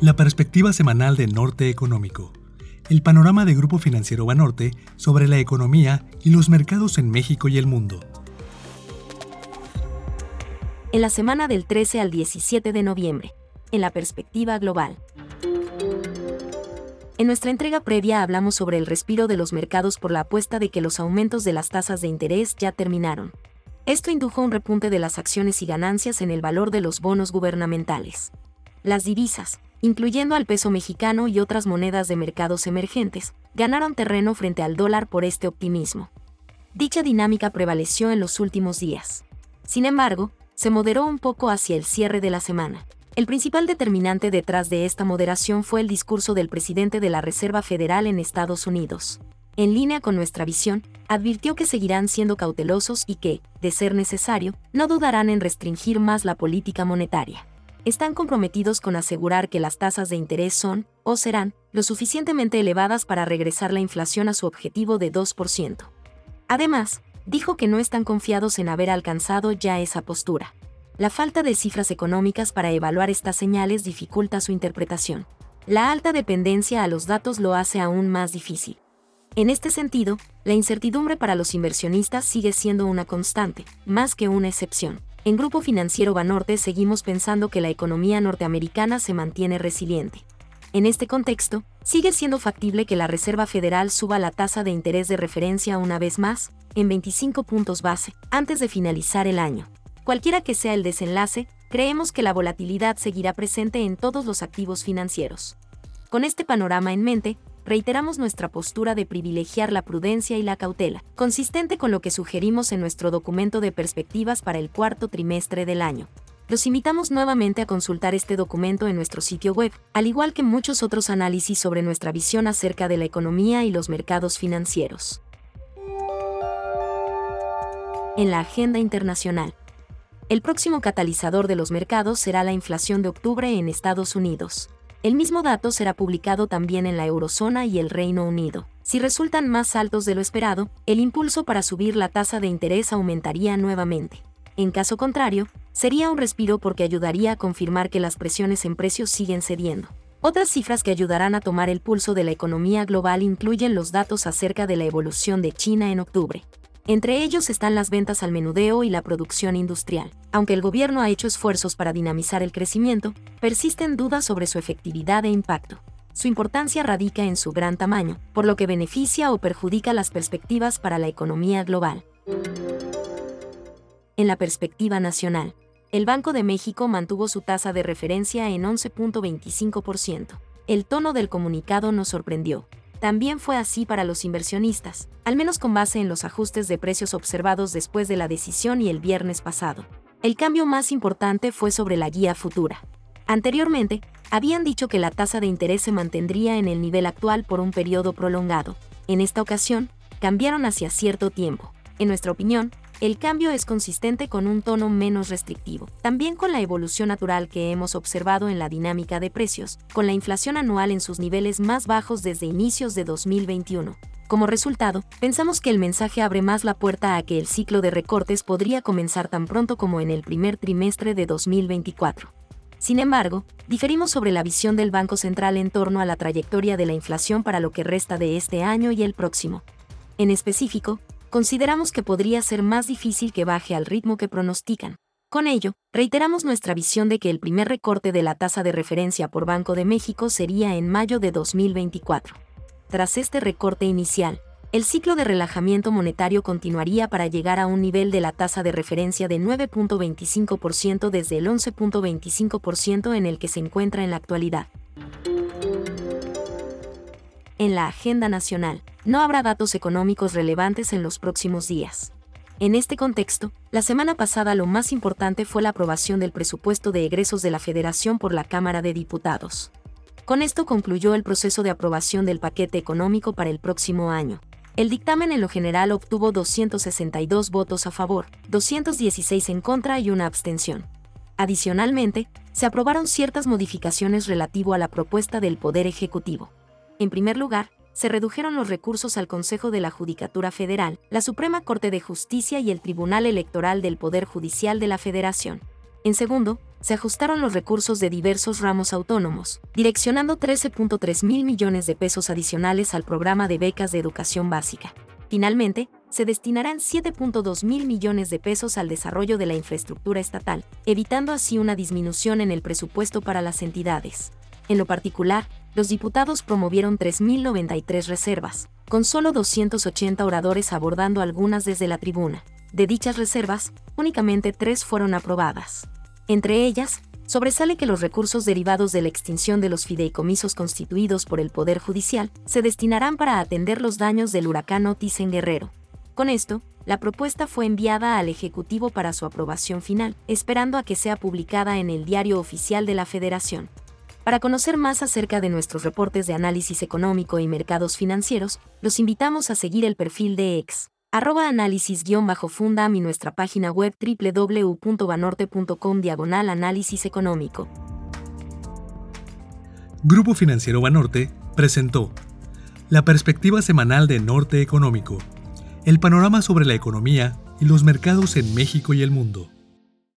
La perspectiva semanal de Norte Económico. El panorama de Grupo Financiero Banorte sobre la economía y los mercados en México y el mundo. En la semana del 13 al 17 de noviembre, en la perspectiva global. En nuestra entrega previa hablamos sobre el respiro de los mercados por la apuesta de que los aumentos de las tasas de interés ya terminaron. Esto indujo un repunte de las acciones y ganancias en el valor de los bonos gubernamentales. Las divisas, incluyendo al peso mexicano y otras monedas de mercados emergentes, ganaron terreno frente al dólar por este optimismo. Dicha dinámica prevaleció en los últimos días. Sin embargo, se moderó un poco hacia el cierre de la semana. El principal determinante detrás de esta moderación fue el discurso del presidente de la Reserva Federal en Estados Unidos. En línea con nuestra visión, advirtió que seguirán siendo cautelosos y que, de ser necesario, no dudarán en restringir más la política monetaria están comprometidos con asegurar que las tasas de interés son, o serán, lo suficientemente elevadas para regresar la inflación a su objetivo de 2%. Además, dijo que no están confiados en haber alcanzado ya esa postura. La falta de cifras económicas para evaluar estas señales dificulta su interpretación. La alta dependencia a los datos lo hace aún más difícil. En este sentido, la incertidumbre para los inversionistas sigue siendo una constante, más que una excepción. En Grupo Financiero Banorte seguimos pensando que la economía norteamericana se mantiene resiliente. En este contexto, sigue siendo factible que la Reserva Federal suba la tasa de interés de referencia una vez más, en 25 puntos base, antes de finalizar el año. Cualquiera que sea el desenlace, creemos que la volatilidad seguirá presente en todos los activos financieros. Con este panorama en mente, reiteramos nuestra postura de privilegiar la prudencia y la cautela, consistente con lo que sugerimos en nuestro documento de perspectivas para el cuarto trimestre del año. Los invitamos nuevamente a consultar este documento en nuestro sitio web, al igual que muchos otros análisis sobre nuestra visión acerca de la economía y los mercados financieros. En la agenda internacional. El próximo catalizador de los mercados será la inflación de octubre en Estados Unidos. El mismo dato será publicado también en la eurozona y el Reino Unido. Si resultan más altos de lo esperado, el impulso para subir la tasa de interés aumentaría nuevamente. En caso contrario, sería un respiro porque ayudaría a confirmar que las presiones en precios siguen cediendo. Otras cifras que ayudarán a tomar el pulso de la economía global incluyen los datos acerca de la evolución de China en octubre. Entre ellos están las ventas al menudeo y la producción industrial. Aunque el gobierno ha hecho esfuerzos para dinamizar el crecimiento, persisten dudas sobre su efectividad e impacto. Su importancia radica en su gran tamaño, por lo que beneficia o perjudica las perspectivas para la economía global. En la perspectiva nacional, el Banco de México mantuvo su tasa de referencia en 11.25%. El tono del comunicado nos sorprendió, también fue así para los inversionistas, al menos con base en los ajustes de precios observados después de la decisión y el viernes pasado. El cambio más importante fue sobre la guía futura. Anteriormente, habían dicho que la tasa de interés se mantendría en el nivel actual por un periodo prolongado. En esta ocasión, cambiaron hacia cierto tiempo. En nuestra opinión, el cambio es consistente con un tono menos restrictivo, también con la evolución natural que hemos observado en la dinámica de precios, con la inflación anual en sus niveles más bajos desde inicios de 2021. Como resultado, pensamos que el mensaje abre más la puerta a que el ciclo de recortes podría comenzar tan pronto como en el primer trimestre de 2024. Sin embargo, diferimos sobre la visión del Banco Central en torno a la trayectoria de la inflación para lo que resta de este año y el próximo. En específico, consideramos que podría ser más difícil que baje al ritmo que pronostican. Con ello, reiteramos nuestra visión de que el primer recorte de la tasa de referencia por Banco de México sería en mayo de 2024. Tras este recorte inicial, el ciclo de relajamiento monetario continuaría para llegar a un nivel de la tasa de referencia de 9.25% desde el 11.25% en el que se encuentra en la actualidad. En la agenda nacional, no habrá datos económicos relevantes en los próximos días. En este contexto, la semana pasada lo más importante fue la aprobación del presupuesto de egresos de la Federación por la Cámara de Diputados. Con esto concluyó el proceso de aprobación del paquete económico para el próximo año. El dictamen en lo general obtuvo 262 votos a favor, 216 en contra y una abstención. Adicionalmente, se aprobaron ciertas modificaciones relativo a la propuesta del Poder Ejecutivo. En primer lugar, se redujeron los recursos al Consejo de la Judicatura Federal, la Suprema Corte de Justicia y el Tribunal Electoral del Poder Judicial de la Federación. En segundo, se ajustaron los recursos de diversos ramos autónomos, direccionando 13.3 mil millones de pesos adicionales al programa de becas de educación básica. Finalmente, se destinarán 7.2 mil millones de pesos al desarrollo de la infraestructura estatal, evitando así una disminución en el presupuesto para las entidades. En lo particular, los diputados promovieron 3.093 reservas, con solo 280 oradores abordando algunas desde la tribuna. De dichas reservas, únicamente tres fueron aprobadas. Entre ellas, sobresale que los recursos derivados de la extinción de los fideicomisos constituidos por el Poder Judicial se destinarán para atender los daños del huracán Otis en Guerrero. Con esto, la propuesta fue enviada al Ejecutivo para su aprobación final, esperando a que sea publicada en el Diario Oficial de la Federación. Para conocer más acerca de nuestros reportes de análisis económico y mercados financieros, los invitamos a seguir el perfil de ex arroba análisis-fundam y nuestra página web www.banorte.com diagonal análisis económico. Grupo Financiero Banorte presentó la perspectiva semanal de Norte Económico, el panorama sobre la economía y los mercados en México y el mundo.